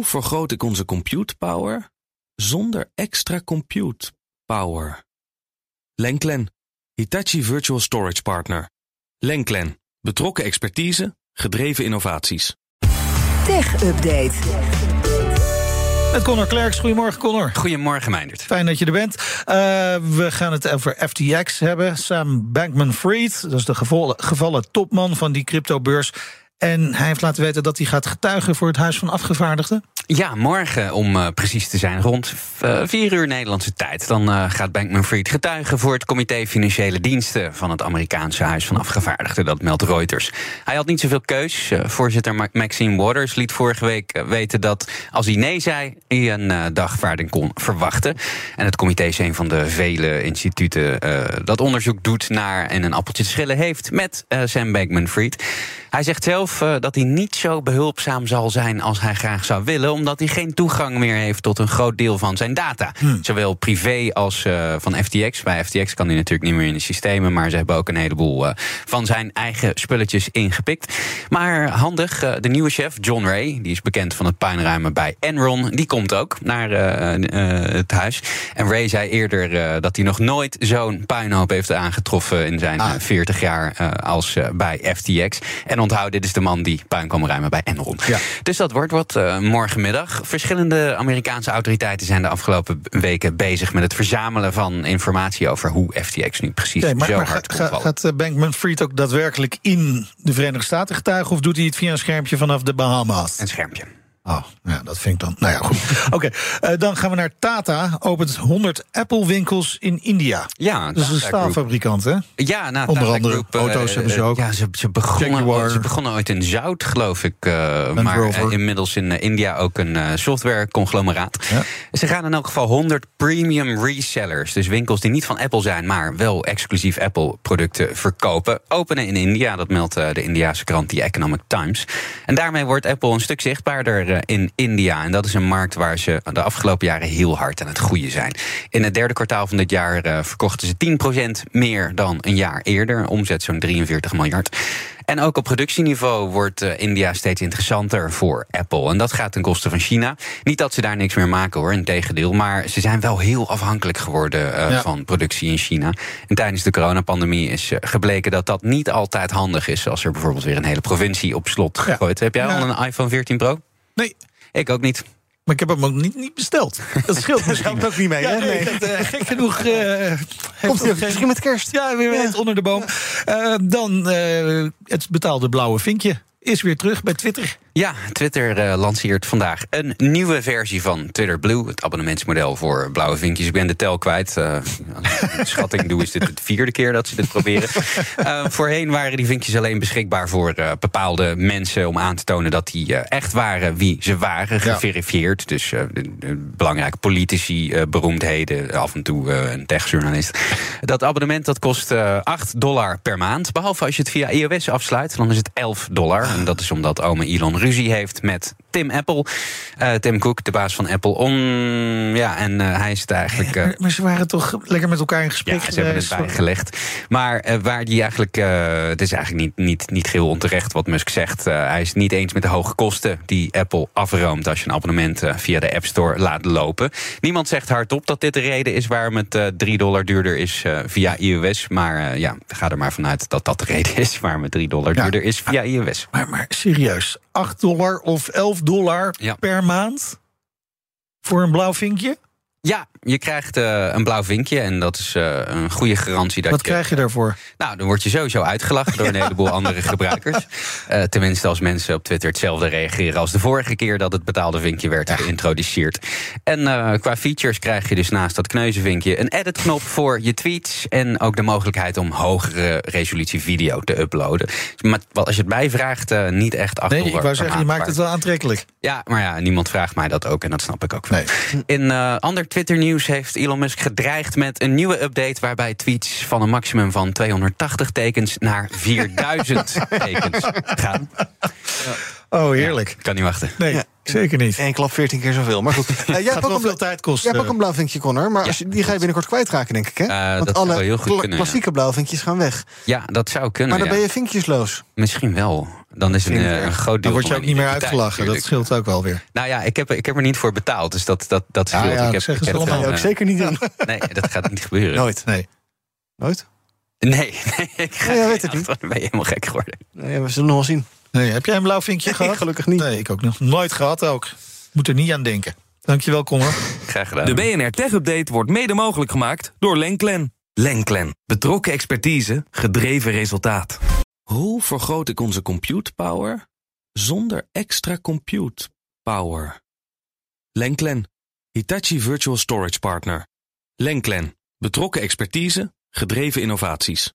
Hoe vergroot ik onze compute power zonder extra compute power? Lenklen, Hitachi Virtual Storage Partner. Lenklen, betrokken expertise, gedreven innovaties. Tech Update. Met Connor Klerks. Goedemorgen, Connor. Goedemorgen, Meindert. Fijn dat je er bent. Uh, we gaan het over FTX hebben. Sam Bankman-Fried, dat is de gevallen, gevallen topman van die cryptobeurs. En hij heeft laten weten dat hij gaat getuigen voor het Huis van Afgevaardigden. Ja, morgen om uh, precies te zijn, rond uh, vier uur Nederlandse tijd. Dan uh, gaat Bankman-Fried getuigen voor het Comité Financiële Diensten van het Amerikaanse Huis van Afgevaardigden. Dat meldt Reuters. Hij had niet zoveel keus. voorzitter Maxine Waters liet vorige week weten dat als hij nee zei, hij een dagvaarding kon verwachten. En het comité is een van de vele instituten dat onderzoek doet naar en een appeltje te schillen heeft met Sam Bankman-Fried. Hij zegt zelf dat hij niet zo behulpzaam zal zijn als hij graag zou willen omdat hij geen toegang meer heeft tot een groot deel van zijn data. Hmm. Zowel privé als uh, van FTX. Bij FTX kan hij natuurlijk niet meer in de systemen, maar ze hebben ook een heleboel uh, van zijn eigen spulletjes ingepikt. Maar handig, uh, de nieuwe chef, John Ray, die is bekend van het puinruimen bij Enron, die komt ook naar het huis. En Ray zei eerder dat hij nog nooit zo'n puinhoop heeft aangetroffen in zijn ah. 40 jaar als bij FTX. En onthoud, dit is de man die puin kwam ruimen bij Enron. Ja. Dus dat wordt wat Verschillende Amerikaanse autoriteiten zijn de afgelopen weken bezig met het verzamelen van informatie over hoe FTX nu precies maar, zo maar hard gaat, gaat, gaat Bankman-Fried ook daadwerkelijk in de Verenigde Staten getuigen of doet hij het via een schermpje vanaf de Bahama's? Een schermpje. Oh, ja, dat vind ik dan. Nou ja, goed. Oké, okay, uh, dan gaan we naar Tata. Opent 100 Apple-winkels in India. Ja, dat is een staalfabrikant, hè? Ja, nou, onder andere Group, auto's uh, hebben ze ook. Ja, ze, ze, begonnen, ze begonnen ooit in Zout, geloof ik. Uh, maar inmiddels in India ook een software-conglomeraat. Ja. Ze gaan in elk geval 100 premium resellers, dus winkels die niet van Apple zijn, maar wel exclusief Apple-producten verkopen, openen in India. Dat meldt de Indiase krant The Economic Times. En daarmee wordt Apple een stuk zichtbaarder in India. En dat is een markt waar ze de afgelopen jaren heel hard aan het groeien zijn. In het derde kwartaal van dit jaar uh, verkochten ze 10% meer dan een jaar eerder. Omzet zo'n 43 miljard. En ook op productieniveau wordt uh, India steeds interessanter voor Apple. En dat gaat ten koste van China. Niet dat ze daar niks meer maken hoor, integendeel. Maar ze zijn wel heel afhankelijk geworden uh, ja. van productie in China. En tijdens de coronapandemie is gebleken dat dat niet altijd handig is. Als er bijvoorbeeld weer een hele provincie op slot gegooid. Ja. Heb jij al een iPhone 14 Pro? Nee. Ik ook niet. Maar ik heb hem ook niet, niet besteld. Dat scheelt misschien. Dat ook niet mee, ja, hè? Nee, dat, uh, gek genoeg... Uh, Komt hij misschien met kerst? Ja, weer ja. onder de boom. Uh, dan het betaalde blauwe vinkje is weer terug bij Twitter. Ja, Twitter uh, lanceert vandaag een nieuwe versie van Twitter Blue. Het abonnementsmodel voor blauwe vinkjes. Ik ben de tel kwijt. Uh, schatting doe is dit de vierde keer dat ze dit proberen. Uh, voorheen waren die vinkjes alleen beschikbaar voor bepaalde mensen... om aan te tonen dat die echt waren wie ze waren. Geverifieerd. Ja. Dus de, de belangrijke politici, beroemdheden, af en toe een techjournalist. Dat abonnement dat kost 8 dollar per maand. Behalve als je het via iOS afsluit, dan is het 11 dollar. En dat is omdat ome Elon ruzie heeft met Tim Apple. Uh, Tim Cook, de baas van Apple. Om, ja, en uh, hij is het eigenlijk. Uh, maar, maar, ze waren toch lekker met elkaar in gesprek? Ja, ze hebben het bijgelegd. Maar waar die eigenlijk. het is eigenlijk niet, niet, niet geheel onterecht wat Musk zegt. hij is niet eens met de hoge kosten die Apple afroomt als je een abonnement via de App Store laat lopen. Niemand zegt hardop dat dit de reden is waarom het 3 dollar duurder is via iOS. Maar ja, ga er maar vanuit dat dat de reden is waarom het 3 dollar ja. duurder is via iOS. Maar, maar serieus, 8 dollar of 11 dollar ja. per maand voor een blauw vinkje? Ja, je krijgt uh, een blauw vinkje en dat is uh, een goede garantie. Dat Wat je, krijg je daarvoor? Nou, dan word je sowieso uitgelachen door een heleboel andere gebruikers. Uh, tenminste, als mensen op Twitter hetzelfde reageren als de vorige keer dat het betaalde vinkje werd ja. geïntroduceerd. En qua features krijg je dus naast dat kneuzenvinkje een edit-knop voor je tweets en ook de mogelijkheid om hogere resolutie video te uploaden. Maar als je het mij vraagt, niet echt achter. Nee, ik wou zeggen, je maakt het wel aantrekkelijk. Ja, maar ja, niemand vraagt mij dat ook en dat snap ik ook. Nee. In ander Twitter nieuws heeft Elon Musk gedreigd met een nieuwe update waarbij tweets van een maximum van 280 tekens naar 4000 tekens gaan. Oh, heerlijk. Ja, kan niet wachten. Nee. Ja. Zeker niet. Eén klap 14 keer zoveel. Maar goed. Uh, jij hebt ook, een, veel tijd kosten. jij hebt ook een blauwvinkje, Connor. Maar Ja, als je, die ga je binnenkort kwijtraken, denk ik. Hè? Uh, Want dat alle zou heel goed kla- kunnen, ja. klassieke blauwvinkjes gaan weg. Ja, dat zou kunnen. Maar dan ja. ben je vinkjesloos. Misschien wel. Dan is een, eh, een groot deel Dan word je ook niet meer uitgelachen. Dat scheelt ook wel weer. Nou ja, ik heb, ik heb er niet voor betaald, dus dat, dat, dat scheelt. ja, ik heb, ik ze heb ook zeker niet doen. eh, Nee, dat gaat niet gebeuren. Nooit. Nee. Nooit? Nee, nee ik ga Nee, weet het niet. Dan ben je helemaal gek geworden. Nee, we zullen nog wel zien. Nee. Heb jij een blauw vinkje Nee, gehad? gelukkig niet. Nee, ik ook nog nooit gehad ook. Moet er niet aan denken. Dankjewel, Connor. Graag gedaan. De BNR Tech Update wordt mede mogelijk gemaakt door Lenklen. Lenklen. Betrokken expertise, gedreven resultaat. Hoe vergroot ik onze compute power zonder extra compute power? Lenklen, Hitachi Virtual Storage Partner. Lenklen, betrokken expertise, gedreven innovaties.